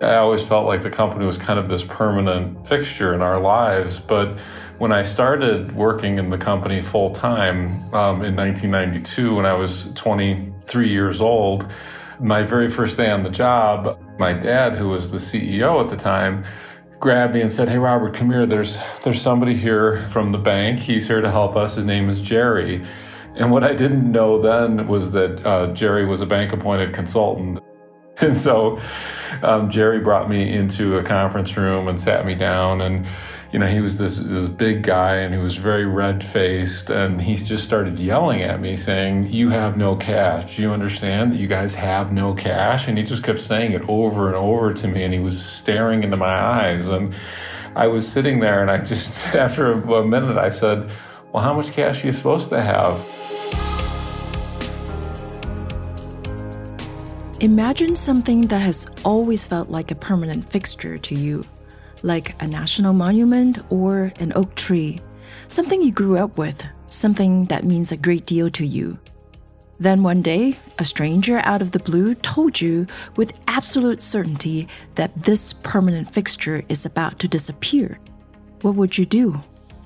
I always felt like the company was kind of this permanent fixture in our lives. But when I started working in the company full time um, in 1992, when I was 23 years old, my very first day on the job, my dad, who was the CEO at the time, grabbed me and said, "Hey, Robert, come here. There's there's somebody here from the bank. He's here to help us. His name is Jerry." And what I didn't know then was that uh, Jerry was a bank appointed consultant. And so um, Jerry brought me into a conference room and sat me down and you know, he was this, this big guy and he was very red faced and he just started yelling at me saying, you have no cash. Do you understand that you guys have no cash? And he just kept saying it over and over to me and he was staring into my eyes. And I was sitting there and I just, after a minute, I said, well, how much cash are you supposed to have? Imagine something that has always felt like a permanent fixture to you like a national monument or an oak tree, something you grew up with, something that means a great deal to you. Then one day, a stranger out of the blue told you with absolute certainty that this permanent fixture is about to disappear. What would you do?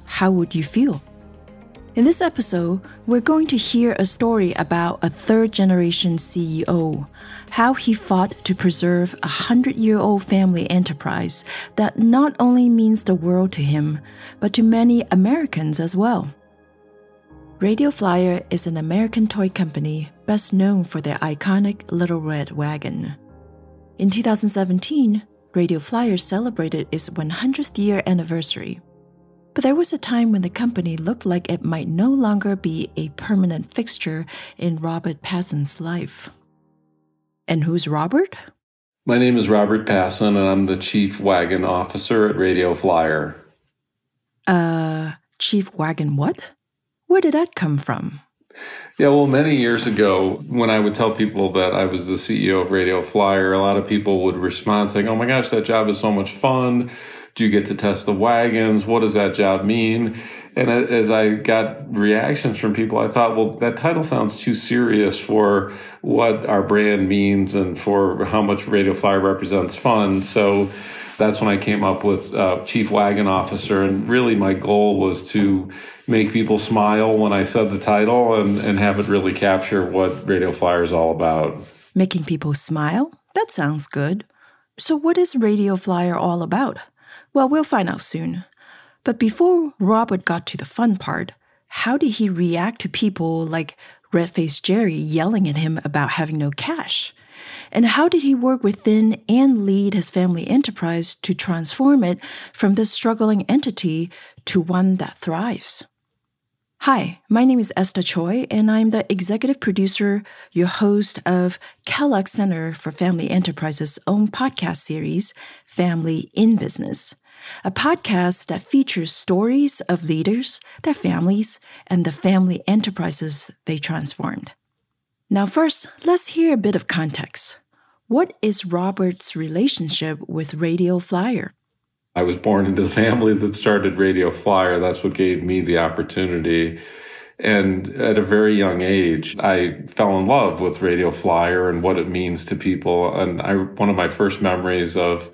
How would you feel? In this episode, we're going to hear a story about a third generation CEO, how he fought to preserve a hundred year old family enterprise that not only means the world to him, but to many Americans as well. Radio Flyer is an American toy company best known for their iconic Little Red Wagon. In 2017, Radio Flyer celebrated its 100th year anniversary. But there was a time when the company looked like it might no longer be a permanent fixture in Robert Pasin's life. And who's Robert? My name is Robert Pasin, and I'm the Chief Wagon Officer at Radio Flyer. Uh, Chief Wagon what? Where did that come from? Yeah, well, many years ago, when I would tell people that I was the CEO of Radio Flyer, a lot of people would respond saying, Oh my gosh, that job is so much fun. Do you get to test the wagons? What does that job mean? And as I got reactions from people, I thought, well, that title sounds too serious for what our brand means and for how much Radio Flyer represents fun. So that's when I came up with uh, Chief Wagon Officer. And really, my goal was to make people smile when I said the title and, and have it really capture what Radio Flyer is all about. Making people smile? That sounds good. So, what is Radio Flyer all about? Well, we'll find out soon. But before Robert got to the fun part, how did he react to people like Red Faced Jerry yelling at him about having no cash? And how did he work within and lead his family enterprise to transform it from this struggling entity to one that thrives? Hi, my name is Esther Choi, and I'm the executive producer, your host of Kellogg Center for Family Enterprises' own podcast series, Family in Business a podcast that features stories of leaders, their families, and the family enterprises they transformed. Now, first, let's hear a bit of context. What is Robert's relationship with Radio Flyer? I was born into the family that started Radio Flyer. That's what gave me the opportunity. And at a very young age, I fell in love with Radio Flyer and what it means to people. And I, one of my first memories of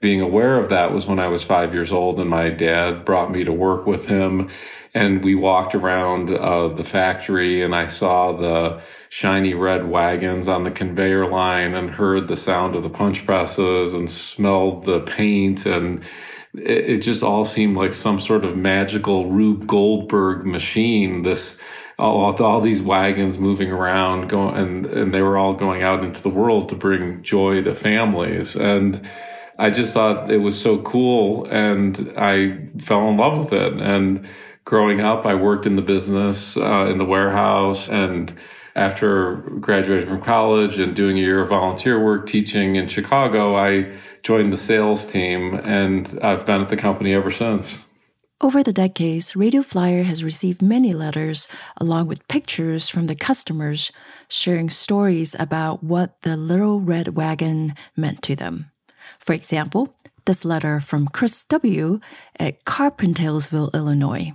being aware of that was when I was five years old and my dad brought me to work with him. And we walked around uh, the factory and I saw the shiny red wagons on the conveyor line and heard the sound of the punch presses and smelled the paint. And it, it just all seemed like some sort of magical Rube Goldberg machine. This, all, all these wagons moving around going and, and they were all going out into the world to bring joy to families. And, I just thought it was so cool and I fell in love with it. And growing up, I worked in the business, uh, in the warehouse. And after graduating from college and doing a year of volunteer work teaching in Chicago, I joined the sales team and I've been at the company ever since. Over the decades, Radio Flyer has received many letters along with pictures from the customers sharing stories about what the little red wagon meant to them. For example, this letter from Chris W. at Carpentersville, Illinois.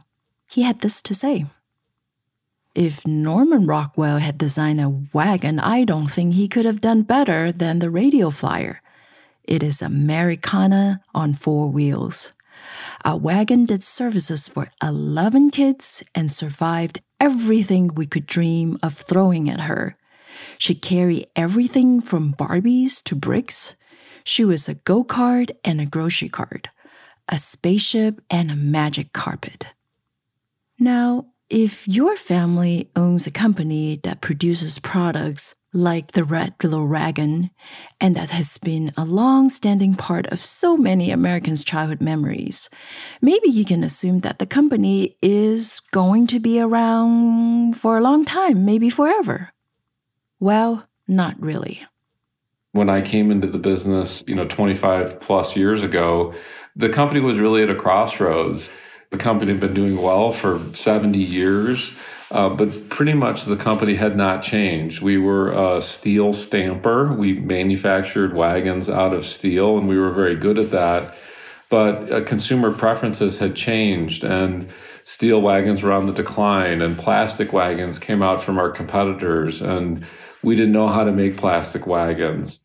He had this to say If Norman Rockwell had designed a wagon, I don't think he could have done better than the radio flyer. It is Americana on four wheels. Our wagon did services for 11 kids and survived everything we could dream of throwing at her. She carried everything from Barbies to bricks. She was a go kart and a grocery cart, a spaceship and a magic carpet. Now, if your family owns a company that produces products like the Red Little Wagon, and that has been a long standing part of so many Americans' childhood memories, maybe you can assume that the company is going to be around for a long time, maybe forever. Well, not really. When I came into the business, you know, 25 plus years ago, the company was really at a crossroads. The company had been doing well for 70 years, uh, but pretty much the company had not changed. We were a steel stamper. We manufactured wagons out of steel, and we were very good at that. But uh, consumer preferences had changed, and steel wagons were on the decline, and plastic wagons came out from our competitors, and we didn't know how to make plastic wagons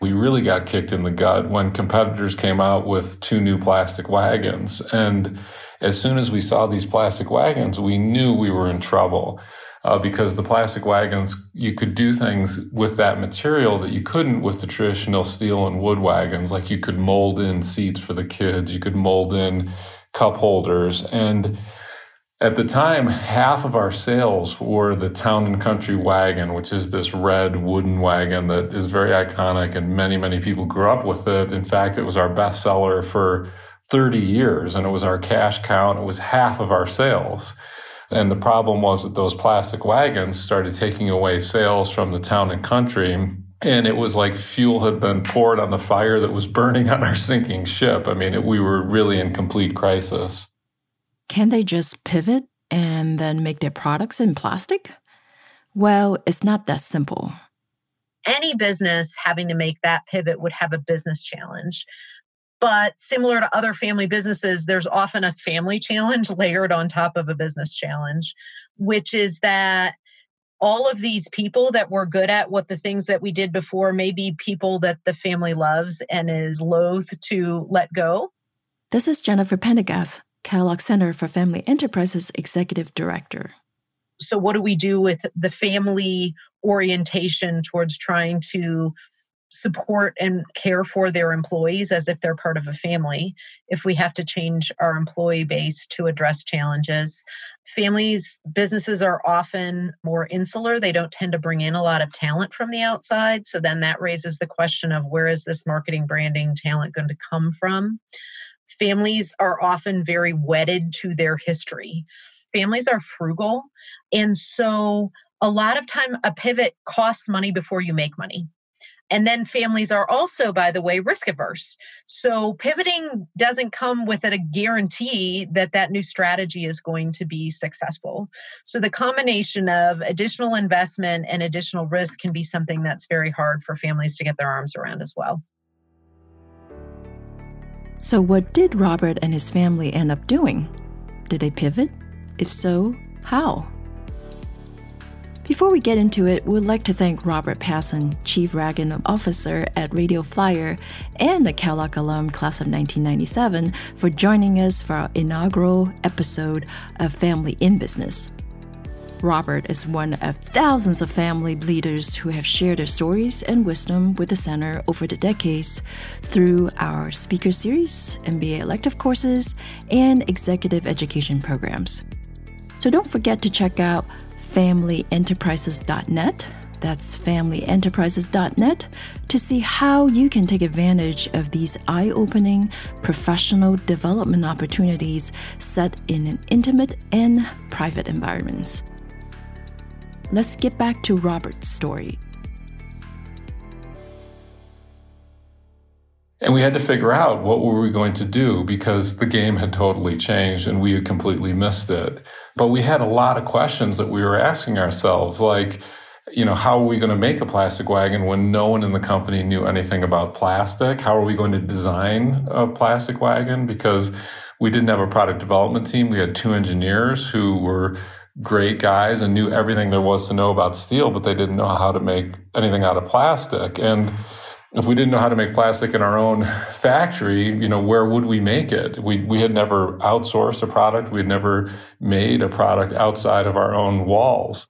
we really got kicked in the gut when competitors came out with two new plastic wagons. And as soon as we saw these plastic wagons, we knew we were in trouble. Uh, because the plastic wagons, you could do things with that material that you couldn't with the traditional steel and wood wagons. Like you could mold in seats for the kids, you could mold in cup holders. And at the time, half of our sales were the Town and Country wagon, which is this red wooden wagon that is very iconic and many, many people grew up with it. In fact, it was our best seller for 30 years and it was our cash count. It was half of our sales. And the problem was that those plastic wagons started taking away sales from the Town and Country. And it was like fuel had been poured on the fire that was burning on our sinking ship. I mean, it, we were really in complete crisis. Can they just pivot and then make their products in plastic? Well, it's not that simple. Any business having to make that pivot would have a business challenge. But similar to other family businesses, there's often a family challenge layered on top of a business challenge, which is that all of these people that were good at what the things that we did before may be people that the family loves and is loath to let go. This is Jennifer Pendergast, Kellogg Center for Family Enterprises Executive Director. So, what do we do with the family orientation towards trying to support and care for their employees as if they're part of a family? If we have to change our employee base to address challenges families businesses are often more insular. They don't tend to bring in a lot of talent from the outside. So then that raises the question of where is this marketing branding talent going to come from families are often very wedded to their history. Families are frugal. And so a lot of time a pivot costs money before you make money. And then families are also, by the way, risk averse. So pivoting doesn't come with a guarantee that that new strategy is going to be successful. So the combination of additional investment and additional risk can be something that's very hard for families to get their arms around as well. So, what did Robert and his family end up doing? Did they pivot? If so, how? Before we get into it, we'd like to thank Robert Pasin, Chief Wagon Officer at Radio Flyer and the Kellogg alum class of 1997, for joining us for our inaugural episode of Family in Business. Robert is one of thousands of family leaders who have shared their stories and wisdom with the center over the decades through our speaker series, MBA elective courses, and executive education programs. So don't forget to check out familyenterprises.net. That's familyenterprises.net to see how you can take advantage of these eye opening professional development opportunities set in an intimate and private environments. Let's get back to Robert's story. And we had to figure out what were we going to do because the game had totally changed and we had completely missed it. But we had a lot of questions that we were asking ourselves, like, you know, how are we going to make a plastic wagon when no one in the company knew anything about plastic? How are we going to design a plastic wagon? Because we didn't have a product development team. We had two engineers who were great guys and knew everything there was to know about steel, but they didn't know how to make anything out of plastic. And if we didn't know how to make plastic in our own factory, you know, where would we make it? We, we had never outsourced a product. We had never made a product outside of our own walls.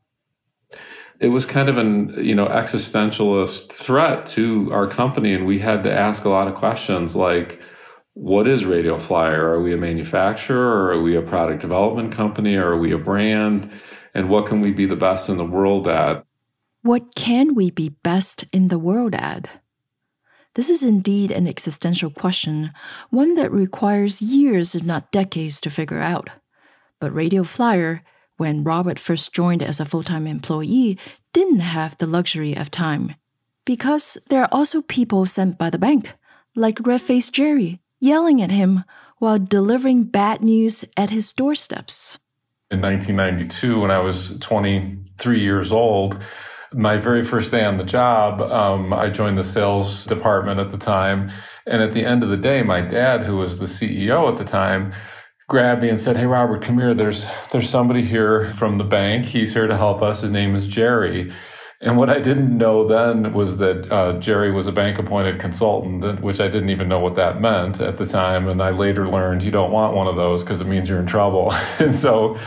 It was kind of an, you know, existentialist threat to our company. And we had to ask a lot of questions like, what is Radio Flyer? Are we a manufacturer are we a product development company are we a brand? And what can we be the best in the world at? What can we be best in the world at? This is indeed an existential question, one that requires years, if not decades, to figure out. But Radio Flyer, when Robert first joined as a full time employee, didn't have the luxury of time. Because there are also people sent by the bank, like red faced Jerry, yelling at him while delivering bad news at his doorsteps. In 1992, when I was 23 years old, my very first day on the job, um, I joined the sales department at the time. And at the end of the day, my dad, who was the CEO at the time, grabbed me and said, Hey, Robert, come here. There's, there's somebody here from the bank. He's here to help us. His name is Jerry. And what I didn't know then was that uh, Jerry was a bank appointed consultant, which I didn't even know what that meant at the time. And I later learned you don't want one of those because it means you're in trouble. and so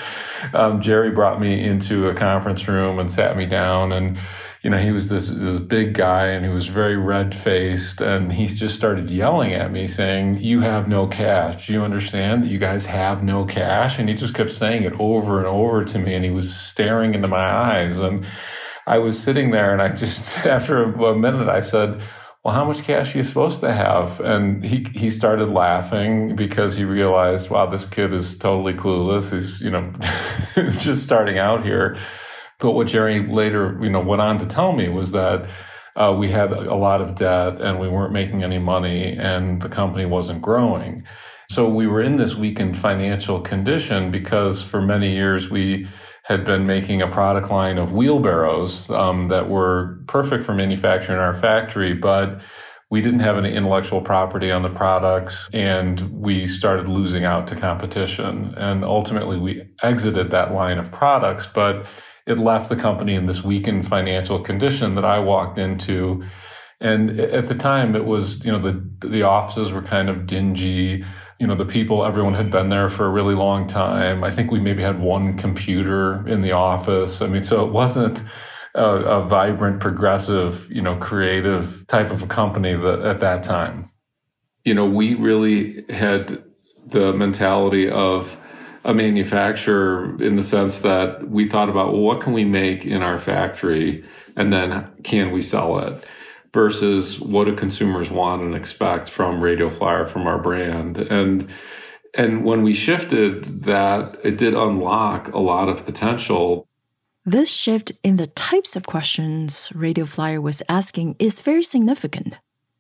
um, Jerry brought me into a conference room and sat me down and you know, he was this, this big guy and he was very red faced and he just started yelling at me saying, you have no cash. Do you understand that you guys have no cash? And he just kept saying it over and over to me and he was staring into my eyes. And I was sitting there and I just, after a minute, I said, well, how much cash are you supposed to have? And he, he started laughing because he realized, wow, this kid is totally clueless. He's, you know, just starting out here. But what Jerry later, you know, went on to tell me was that uh, we had a lot of debt and we weren't making any money and the company wasn't growing. So we were in this weakened financial condition because for many years we had been making a product line of wheelbarrows um, that were perfect for manufacturing in our factory, but we didn't have any intellectual property on the products and we started losing out to competition. And ultimately we exited that line of products, but it left the company in this weakened financial condition that I walked into. And at the time it was, you know, the, the offices were kind of dingy you know, the people, everyone had been there for a really long time. I think we maybe had one computer in the office. I mean, so it wasn't a, a vibrant, progressive, you know, creative type of a company that, at that time. You know, we really had the mentality of a manufacturer in the sense that we thought about, well, what can we make in our factory? And then can we sell it? Versus what do consumers want and expect from Radio Flyer, from our brand. And and when we shifted that, it did unlock a lot of potential. This shift in the types of questions Radio Flyer was asking is very significant.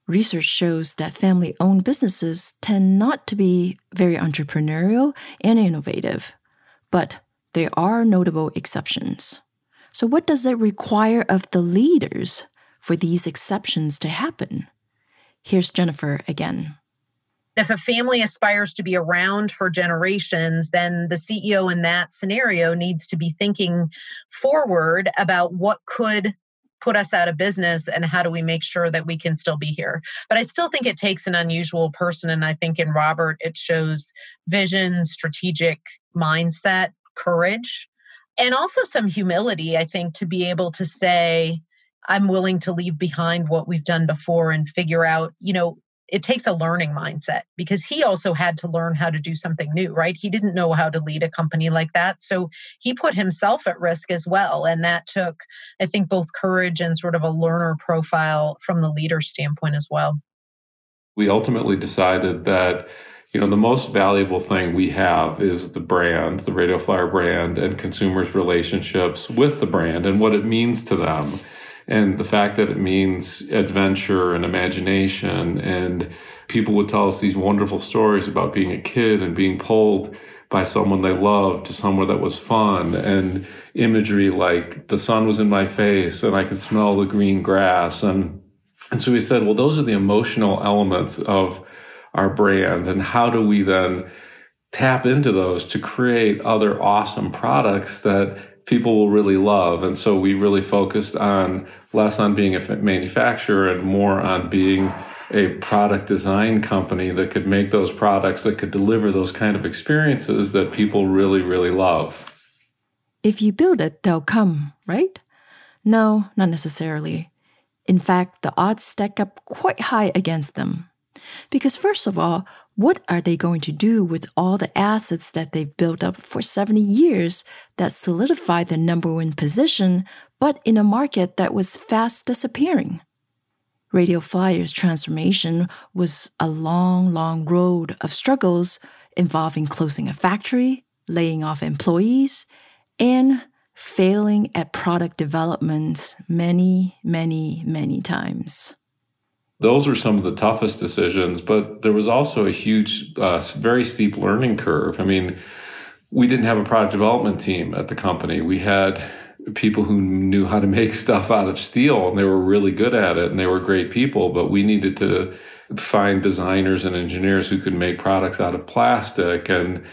Research shows that family owned businesses tend not to be very entrepreneurial and innovative, but there are notable exceptions. So, what does it require of the leaders for these exceptions to happen. Here's Jennifer again. If a family aspires to be around for generations, then the CEO in that scenario needs to be thinking forward about what could put us out of business and how do we make sure that we can still be here but i still think it takes an unusual person and i think in robert it shows vision strategic mindset courage and also some humility i think to be able to say I'm willing to leave behind what we've done before and figure out, you know, it takes a learning mindset because he also had to learn how to do something new, right? He didn't know how to lead a company like that. So he put himself at risk as well. And that took, I think, both courage and sort of a learner profile from the leader standpoint as well. We ultimately decided that you know the most valuable thing we have is the brand the radio flyer brand and consumers relationships with the brand and what it means to them and the fact that it means adventure and imagination and people would tell us these wonderful stories about being a kid and being pulled by someone they loved to somewhere that was fun and imagery like the sun was in my face and I could smell the green grass and and so we said well those are the emotional elements of our brand and how do we then tap into those to create other awesome products that people will really love. And so we really focused on less on being a manufacturer and more on being a product design company that could make those products that could deliver those kind of experiences that people really, really love. If you build it, they'll come, right? No, not necessarily. In fact, the odds stack up quite high against them. Because, first of all, what are they going to do with all the assets that they've built up for 70 years that solidified their number one position, but in a market that was fast disappearing? Radio Flyer's transformation was a long, long road of struggles involving closing a factory, laying off employees, and failing at product development many, many, many times. Those were some of the toughest decisions, but there was also a huge, uh, very steep learning curve. I mean, we didn't have a product development team at the company. We had people who knew how to make stuff out of steel and they were really good at it and they were great people, but we needed to find designers and engineers who could make products out of plastic and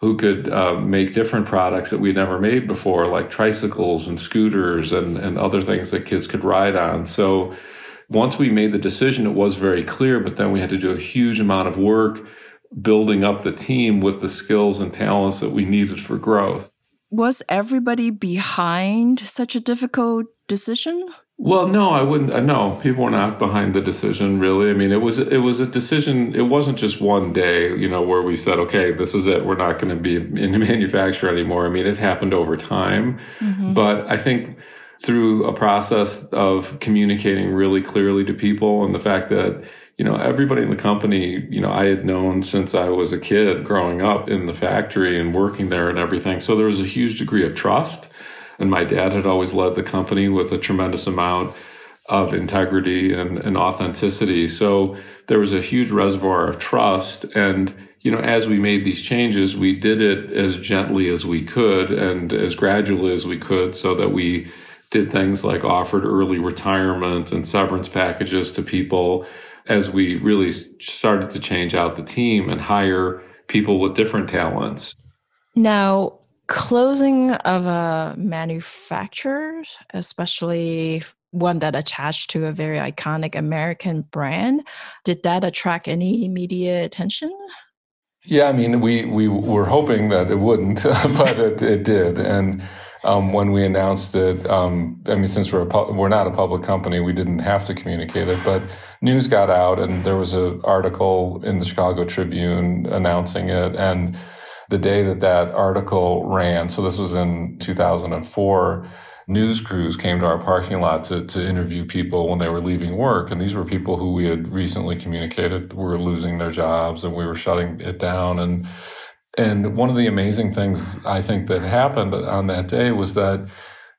who could uh, make different products that we'd never made before, like tricycles and scooters and, and other things that kids could ride on. So once we made the decision, it was very clear, but then we had to do a huge amount of work building up the team with the skills and talents that we needed for growth. Was everybody behind such a difficult decision? Well, no, I wouldn't. Uh, no, people were not behind the decision. Really, I mean, it was it was a decision. It wasn't just one day, you know, where we said, "Okay, this is it. We're not going to be in the manufacture anymore." I mean, it happened over time, mm-hmm. but I think through a process of communicating really clearly to people. And the fact that you know everybody in the company you know i had known since i was a kid growing up in the factory and working there and everything. So there was a huge degree of trust. And my dad had always led the company with a tremendous amount of integrity and, and authenticity. So there was a huge reservoir of trust. And you know as we made these changes we did it as gently as we could and as gradually as we could so that we did things like offered early retirement and severance packages to people as we really started to change out the team and hire people with different talents. Now, closing of a manufacturer, especially one that attached to a very iconic American brand, did that attract any media attention? Yeah, I mean, we we were hoping that it wouldn't, but it, it did, and um, when we announced it. Um, I mean, since we're a we're not a public company, we didn't have to communicate it, but news got out, and there was an article in the Chicago Tribune announcing it, and the day that that article ran, so this was in 2004 news crews came to our parking lot to, to interview people when they were leaving work. And these were people who we had recently communicated were losing their jobs and we were shutting it down. And and one of the amazing things I think that happened on that day was that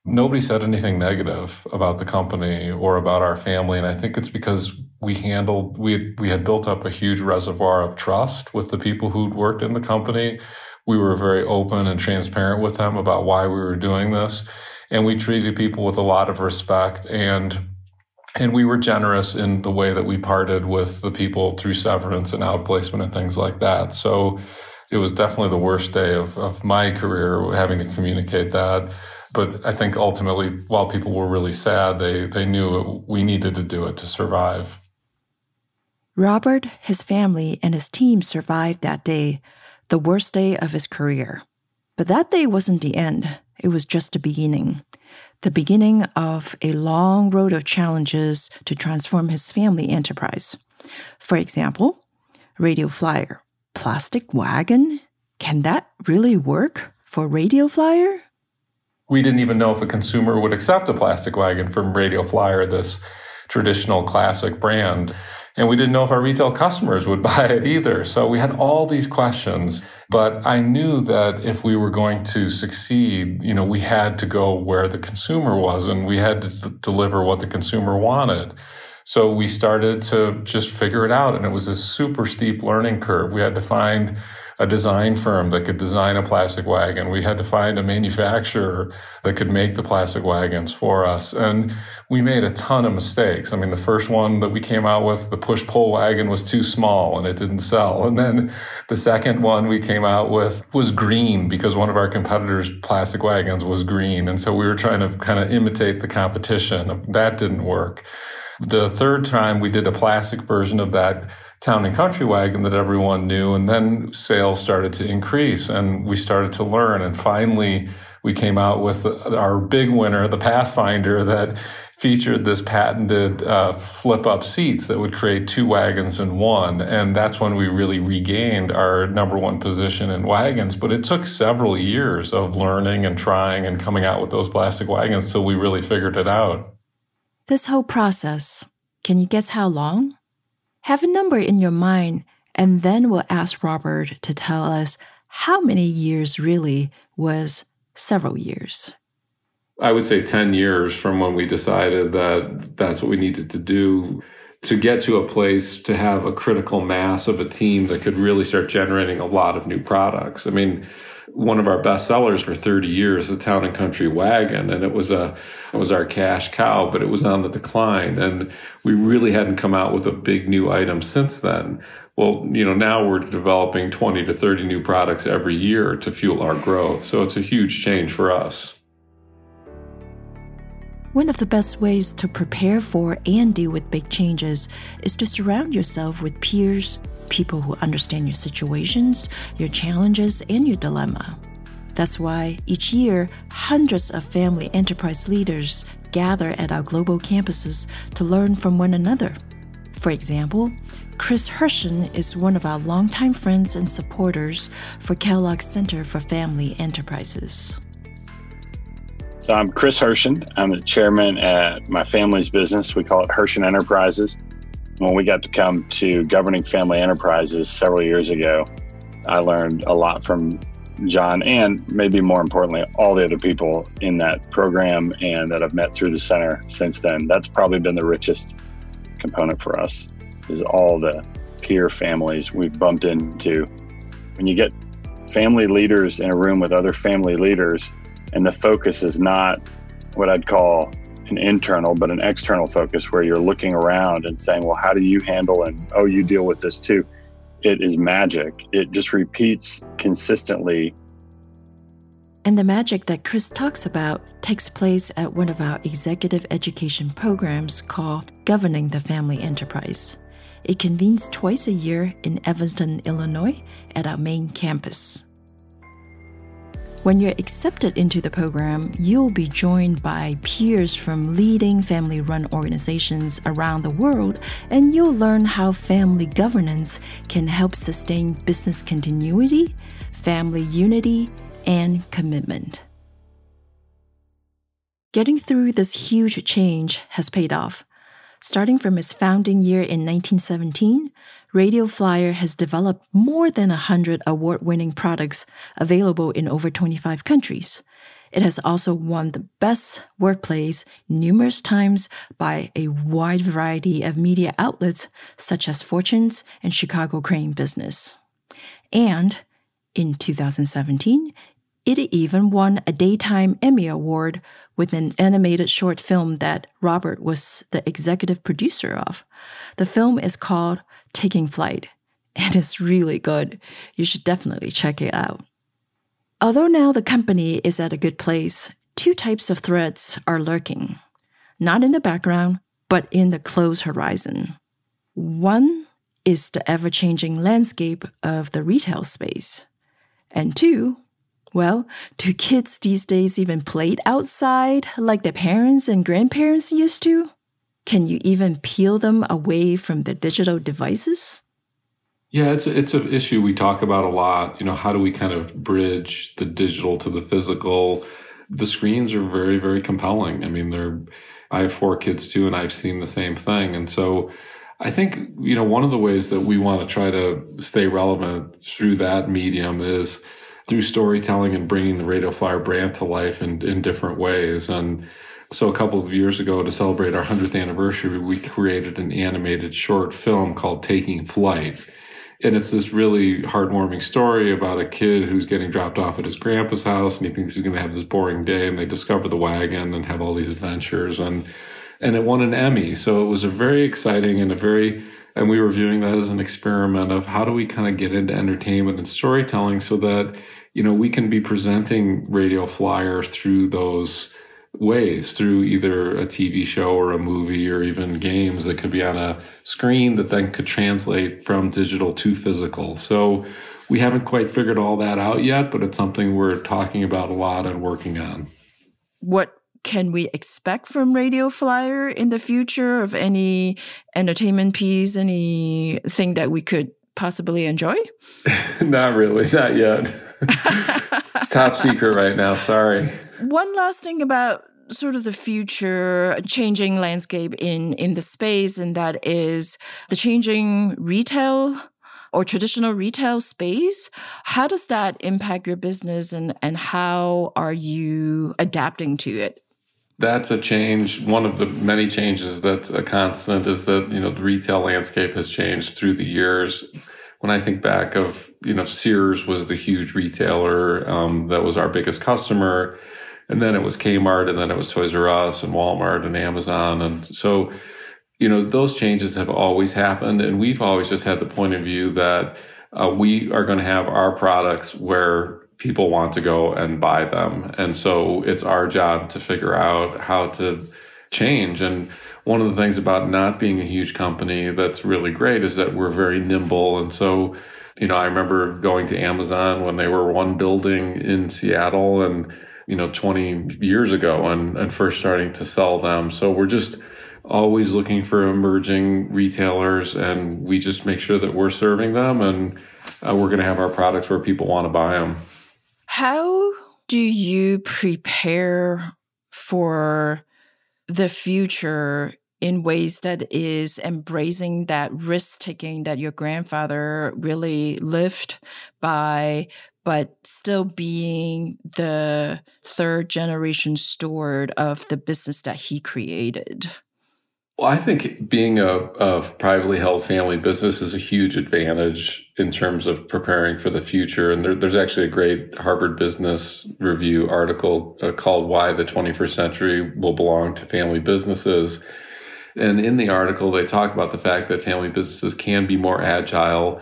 nobody said anything negative about the company or about our family. And I think it's because we handled, we, we had built up a huge reservoir of trust with the people who'd worked in the company. We were very open and transparent with them about why we were doing this. And we treated people with a lot of respect and and we were generous in the way that we parted with the people through severance and outplacement and things like that. So it was definitely the worst day of, of my career having to communicate that. But I think ultimately, while people were really sad, they, they knew it, we needed to do it to survive. Robert, his family, and his team survived that day, the worst day of his career. But that day wasn't the end, it was just the beginning. The beginning of a long road of challenges to transform his family enterprise. For example, Radio Flyer, plastic wagon? Can that really work for Radio Flyer? We didn't even know if a consumer would accept a plastic wagon from Radio Flyer, this traditional classic brand. And we didn't know if our retail customers would buy it either. So we had all these questions, but I knew that if we were going to succeed, you know, we had to go where the consumer was and we had to deliver what the consumer wanted. So we started to just figure it out. And it was a super steep learning curve. We had to find a design firm that could design a plastic wagon. We had to find a manufacturer that could make the plastic wagons for us. And we made a ton of mistakes. I mean, the first one that we came out with, the push pull wagon was too small and it didn't sell. And then the second one we came out with was green because one of our competitors' plastic wagons was green. And so we were trying to kind of imitate the competition. That didn't work. The third time we did a plastic version of that town and country wagon that everyone knew. And then sales started to increase and we started to learn. And finally, we came out with our big winner, the Pathfinder, that featured this patented uh, flip up seats that would create two wagons in one. And that's when we really regained our number one position in wagons. But it took several years of learning and trying and coming out with those plastic wagons until we really figured it out. This whole process, can you guess how long? Have a number in your mind, and then we'll ask Robert to tell us how many years really was several years. I would say 10 years from when we decided that that's what we needed to do to get to a place to have a critical mass of a team that could really start generating a lot of new products. I mean, one of our best sellers for 30 years, the Town and Country Wagon, and it was a it was our cash cow, but it was on the decline, and we really hadn't come out with a big new item since then. Well, you know, now we're developing 20 to 30 new products every year to fuel our growth. So it's a huge change for us. One of the best ways to prepare for and deal with big changes is to surround yourself with peers people who understand your situations, your challenges, and your dilemma. That's why each year, hundreds of family enterprise leaders gather at our global campuses to learn from one another. For example, Chris Hershen is one of our longtime friends and supporters for Kellogg's Center for Family Enterprises. So I'm Chris Hershen. I'm the chairman at my family's business. We call it Hershen Enterprises. When we got to come to governing family enterprises several years ago, I learned a lot from John and maybe more importantly, all the other people in that program and that I've met through the center since then. That's probably been the richest component for us is all the peer families we've bumped into. When you get family leaders in a room with other family leaders and the focus is not what I'd call an internal but an external focus where you're looking around and saying well how do you handle and oh you deal with this too. It is magic. It just repeats consistently. And the magic that chris talks about takes place at one of our executive education programs called governing the family enterprise. It convenes twice a year in evanston illinois at our main campus when you're accepted into the program, you'll be joined by peers from leading family run organizations around the world, and you'll learn how family governance can help sustain business continuity, family unity, and commitment. Getting through this huge change has paid off. Starting from its founding year in 1917, Radio Flyer has developed more than 100 award winning products available in over 25 countries. It has also won the Best Workplace numerous times by a wide variety of media outlets such as Fortune's and Chicago Crain Business. And in 2017, it even won a Daytime Emmy Award with an animated short film that Robert was the executive producer of. The film is called Taking Flight, and it's really good. You should definitely check it out. Although now the company is at a good place, two types of threats are lurking. Not in the background, but in the close horizon. One is the ever changing landscape of the retail space. And two, well, do kids these days even play outside like their parents and grandparents used to? Can you even peel them away from the digital devices? Yeah, it's a, it's an issue we talk about a lot. You know, how do we kind of bridge the digital to the physical? The screens are very, very compelling. I mean, they're. I have four kids too, and I've seen the same thing. And so, I think you know one of the ways that we want to try to stay relevant through that medium is through storytelling and bringing the Radio Flyer brand to life in, in different ways. And so a couple of years ago, to celebrate our 100th anniversary, we created an animated short film called Taking Flight. And it's this really heartwarming story about a kid who's getting dropped off at his grandpa's house and he thinks he's going to have this boring day and they discover the wagon and have all these adventures and and it won an Emmy. So it was a very exciting and a very and we were viewing that as an experiment of how do we kind of get into entertainment and storytelling so that you know we can be presenting Radio Flyer through those ways through either a TV show or a movie or even games that could be on a screen that then could translate from digital to physical. So we haven't quite figured all that out yet, but it's something we're talking about a lot and working on. What can we expect from Radio Flyer in the future of any entertainment piece, anything that we could possibly enjoy? not really, not yet. It's top secret right now. Sorry. One last thing about sort of the future changing landscape in in the space and that is the changing retail or traditional retail space how does that impact your business and and how are you adapting to it that's a change one of the many changes that's a constant is that you know the retail landscape has changed through the years when I think back of, you know, Sears was the huge retailer um, that was our biggest customer. And then it was Kmart and then it was Toys R Us and Walmart and Amazon. And so, you know, those changes have always happened. And we've always just had the point of view that uh, we are going to have our products where people want to go and buy them. And so it's our job to figure out how to change. And one of the things about not being a huge company that's really great is that we're very nimble. And so, you know, I remember going to Amazon when they were one building in Seattle and, you know, 20 years ago and, and first starting to sell them. So we're just always looking for emerging retailers and we just make sure that we're serving them and uh, we're going to have our products where people want to buy them. How do you prepare for the future in ways that is embracing that risk taking that your grandfather really lived by, but still being the third generation steward of the business that he created? Well, I think being a, a, privately held family business is a huge advantage in terms of preparing for the future. And there, there's actually a great Harvard Business Review article uh, called Why the 21st Century Will Belong to Family Businesses. And in the article, they talk about the fact that family businesses can be more agile.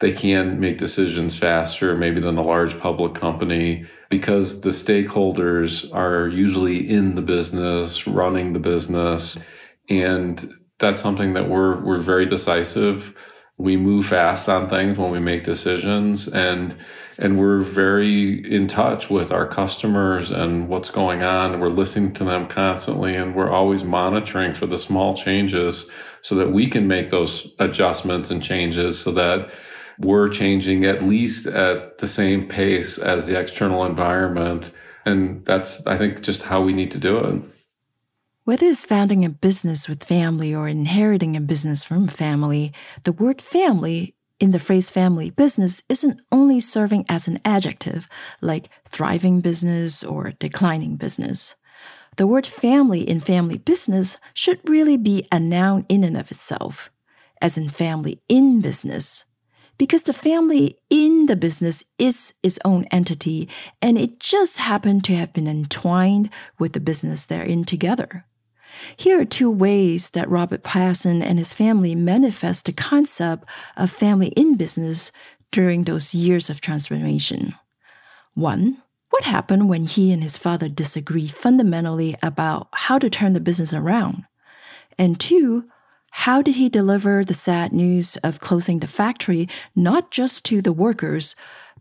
They can make decisions faster, maybe than a large public company, because the stakeholders are usually in the business, running the business and that's something that we're, we're very decisive. We move fast on things when we make decisions and, and we're very in touch with our customers and what's going on. We're listening to them constantly and we're always monitoring for the small changes so that we can make those adjustments and changes so that we're changing at least at the same pace as the external environment. And that's, I think, just how we need to do it. Whether it's founding a business with family or inheriting a business from family, the word family in the phrase family business isn't only serving as an adjective, like thriving business or declining business. The word family in family business should really be a noun in and of itself, as in family in business. Because the family in the business is its own entity, and it just happened to have been entwined with the business they're in together. Here are two ways that Robert Pasin and his family manifest the concept of family in business during those years of transformation. One, what happened when he and his father disagreed fundamentally about how to turn the business around? And two, how did he deliver the sad news of closing the factory not just to the workers,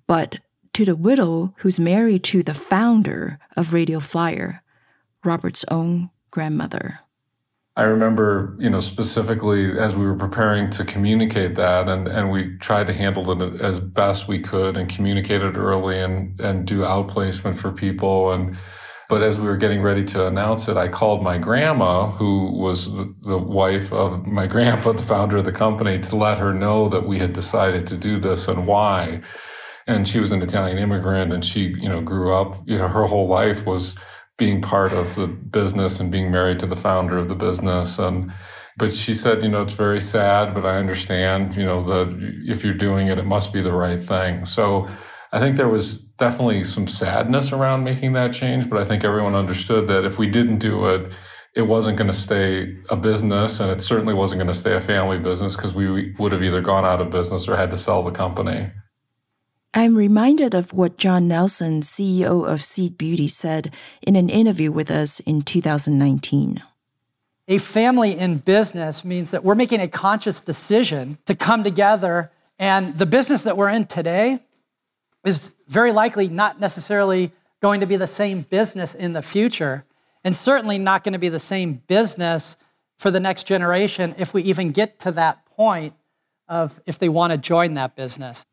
but to the widow who's married to the founder of Radio Flyer, Robert's own grandmother? I remember, you know, specifically as we were preparing to communicate that and, and we tried to handle it as best we could and communicate it early and, and do outplacement for people. And, but as we were getting ready to announce it, I called my grandma, who was the, the wife of my grandpa, the founder of the company, to let her know that we had decided to do this and why. And she was an Italian immigrant and she, you know, grew up, you know, her whole life was, being part of the business and being married to the founder of the business and But she said, you know, it's very sad, but I understand, you know, that if you're doing it, it must be the right thing. So I think there was definitely some sadness around making that change, but I think everyone understood that if we didn't do it, it wasn't going to stay a business and it certainly wasn't going to stay a family business because we would have either gone out of business or had to sell the company. I'm reminded of what John Nelson, CEO of Seed Beauty, said in an interview with us in 2019. A family in business means that we're making a conscious decision to come together, and the business that we're in today is very likely not necessarily going to be the same business in the future, and certainly not going to be the same business for the next generation if we even get to that point of if they want to join that business.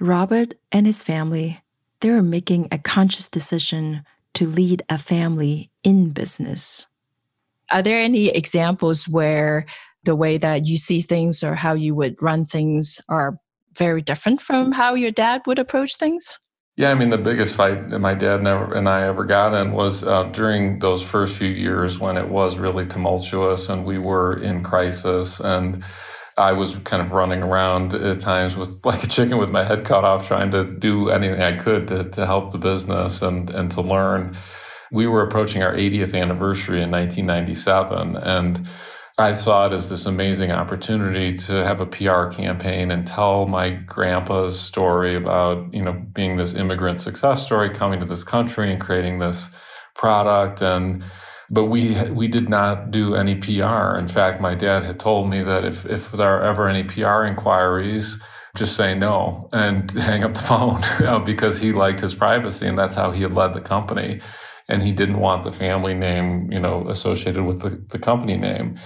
Robert and his family, they're making a conscious decision to lead a family in business. Are there any examples where the way that you see things or how you would run things are very different from how your dad would approach things? Yeah, I mean, the biggest fight that my dad never and I ever got in was uh, during those first few years when it was really tumultuous and we were in crisis. And I was kind of running around at times with like a chicken with my head cut off, trying to do anything I could to, to help the business and, and to learn we were approaching our 80th anniversary in 1997 and I saw it as this amazing opportunity to have a PR campaign and tell my grandpa's story about, you know, being this immigrant success story, coming to this country and creating this product. And, but we, we did not do any PR. In fact, my dad had told me that if, if there are ever any PR inquiries, just say no and hang up the phone you know, because he liked his privacy and that's how he had led the company and he didn't want the family name, you know, associated with the, the company name.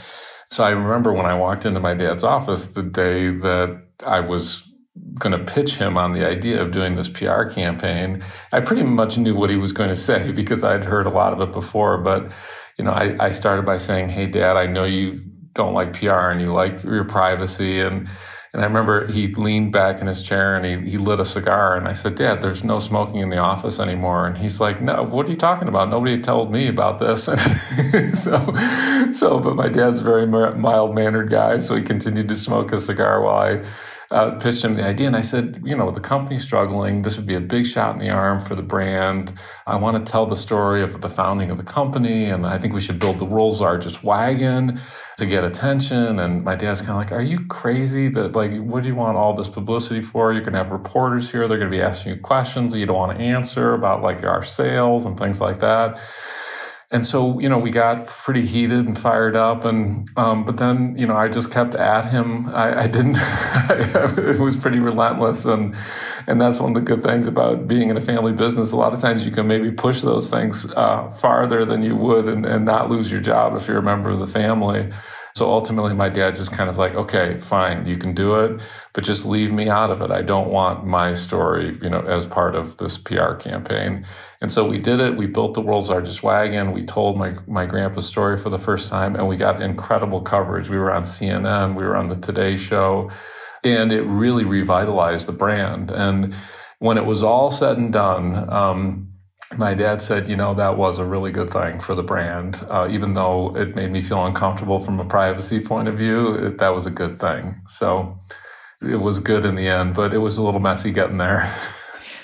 So I remember when I walked into my dad's office the day that I was going to pitch him on the idea of doing this PR campaign, I pretty much knew what he was going to say because I'd heard a lot of it before. But, you know, I, I started by saying, Hey, dad, I know you don't like PR and you like your privacy and and I remember he leaned back in his chair and he, he lit a cigar. And I said, Dad, there's no smoking in the office anymore. And he's like, No, what are you talking about? Nobody told me about this. so, so, but my dad's very mild mannered guy. So he continued to smoke a cigar while I uh, pitched him the idea. And I said, you know, the company's struggling. This would be a big shot in the arm for the brand. I want to tell the story of the founding of the company. And I think we should build the world's largest wagon to get attention. And my dad's kind of like, Are you crazy? That like, what do you want all this publicity for? You're going to have reporters here. They're going to be asking you questions that you don't want to answer about like our sales and things like that. And so, you know, we got pretty heated and fired up. And, um, but then, you know, I just kept at him. I, I didn't, it was pretty relentless. And, and that's one of the good things about being in a family business. A lot of times you can maybe push those things, uh, farther than you would and, and not lose your job if you're a member of the family. So ultimately, my dad just kind of like, okay, fine, you can do it, but just leave me out of it. I don't want my story, you know, as part of this PR campaign. And so we did it. We built the world's largest wagon. We told my, my grandpa's story for the first time and we got incredible coverage. We were on CNN. We were on the Today Show and it really revitalized the brand. And when it was all said and done, um, my dad said, you know, that was a really good thing for the brand. Uh, even though it made me feel uncomfortable from a privacy point of view, it, that was a good thing. So it was good in the end, but it was a little messy getting there.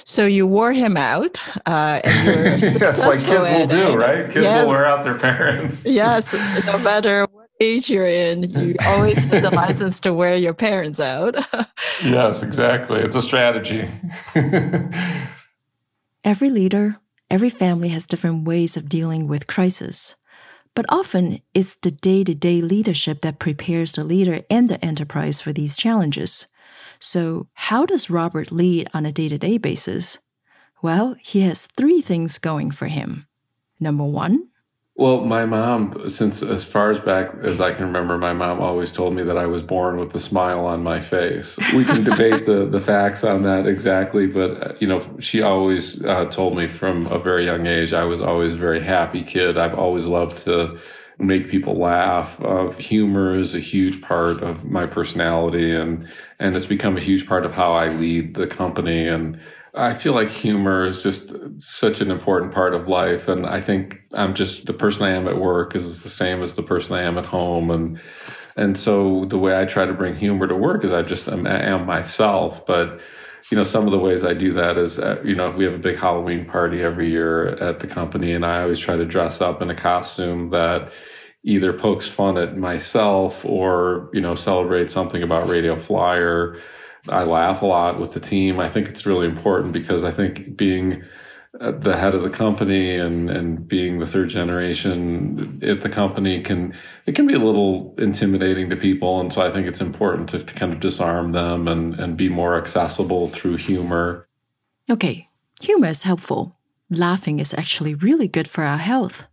So you wore him out, uh, and you were yes, like kids will do, right? Kids yes. will wear out their parents. yes, no matter what age you're in, you always have the license to wear your parents out. yes, exactly. It's a strategy. Every leader Every family has different ways of dealing with crisis. But often, it's the day to day leadership that prepares the leader and the enterprise for these challenges. So, how does Robert lead on a day to day basis? Well, he has three things going for him. Number one, well, my mom, since as far as back as I can remember, my mom always told me that I was born with a smile on my face. We can debate the, the facts on that exactly, but you know, she always uh, told me from a very young age I was always a very happy kid. I've always loved to make people laugh. Uh, humor is a huge part of my personality, and and it's become a huge part of how I lead the company and I feel like humor is just such an important part of life. And I think I'm just the person I am at work is the same as the person I am at home. And And so the way I try to bring humor to work is I just am, am myself. But, you know, some of the ways I do that is, uh, you know, we have a big Halloween party every year at the company, and I always try to dress up in a costume that either pokes fun at myself or, you know, celebrates something about Radio Flyer. I laugh a lot with the team. I think it's really important because I think being at the head of the company and and being the third generation at the company can it can be a little intimidating to people and so I think it's important to, to kind of disarm them and and be more accessible through humor. Okay, humor is helpful. Laughing is actually really good for our health.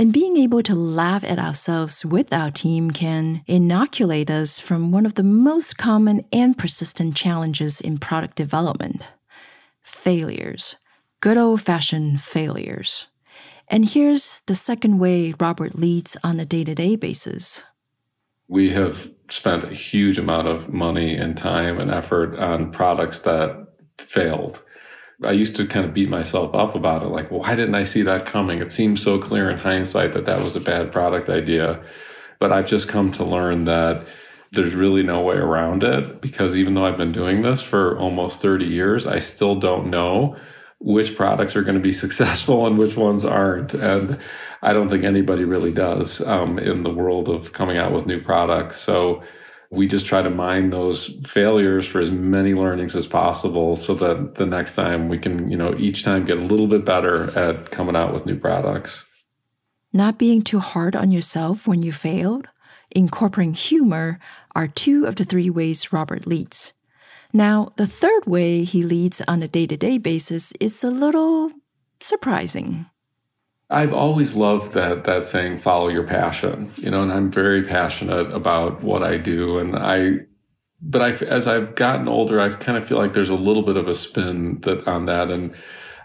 And being able to laugh at ourselves with our team can inoculate us from one of the most common and persistent challenges in product development failures good old fashioned failures. And here's the second way Robert leads on a day to day basis. We have spent a huge amount of money and time and effort on products that failed. I used to kind of beat myself up about it, like, why didn't I see that coming? It seems so clear in hindsight that that was a bad product idea. But I've just come to learn that there's really no way around it because even though I've been doing this for almost 30 years, I still don't know which products are going to be successful and which ones aren't. And I don't think anybody really does um, in the world of coming out with new products. So we just try to mine those failures for as many learnings as possible so that the next time we can, you know, each time get a little bit better at coming out with new products. Not being too hard on yourself when you failed, incorporating humor are two of the three ways Robert leads. Now, the third way he leads on a day to day basis is a little surprising. I've always loved that that saying follow your passion, you know, and I'm very passionate about what I do and I but I as I've gotten older, I kind of feel like there's a little bit of a spin that on that and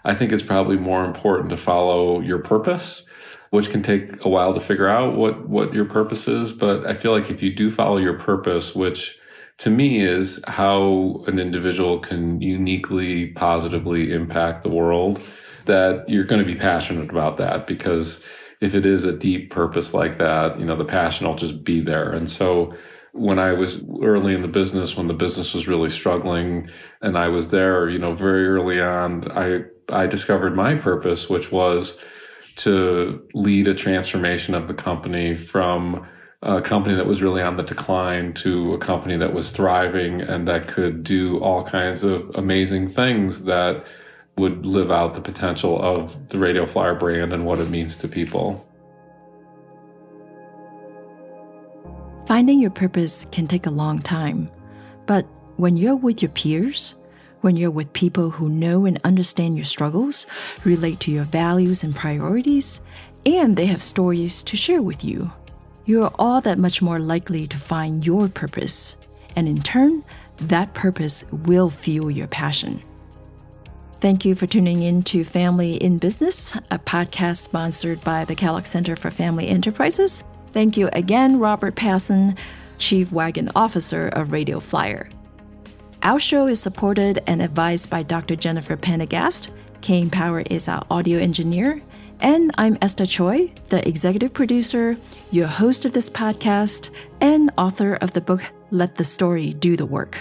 I think it's probably more important to follow your purpose, which can take a while to figure out what what your purpose is, but I feel like if you do follow your purpose, which to me is how an individual can uniquely positively impact the world that you're going to be passionate about that because if it is a deep purpose like that you know the passion will just be there. And so when I was early in the business, when the business was really struggling and I was there, you know, very early on, I, I discovered my purpose, which was to lead a transformation of the company from a company that was really on the decline to a company that was thriving and that could do all kinds of amazing things that would live out the potential of the Radio Flyer brand and what it means to people. Finding your purpose can take a long time, but when you're with your peers, when you're with people who know and understand your struggles, relate to your values and priorities, and they have stories to share with you, you're all that much more likely to find your purpose. And in turn, that purpose will fuel your passion. Thank you for tuning in to Family in Business, a podcast sponsored by the Kellogg Center for Family Enterprises. Thank you again, Robert Pasin, Chief Wagon Officer of Radio Flyer. Our show is supported and advised by Dr. Jennifer Pendergast. Kane Power is our audio engineer, and I'm Esther Choy, the executive producer, your host of this podcast, and author of the book Let the Story Do the Work.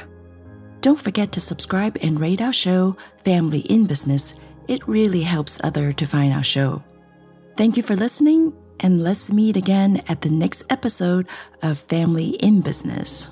Don't forget to subscribe and rate our show, Family in Business. It really helps other to find our show. Thank you for listening, and let's meet again at the next episode of Family in Business.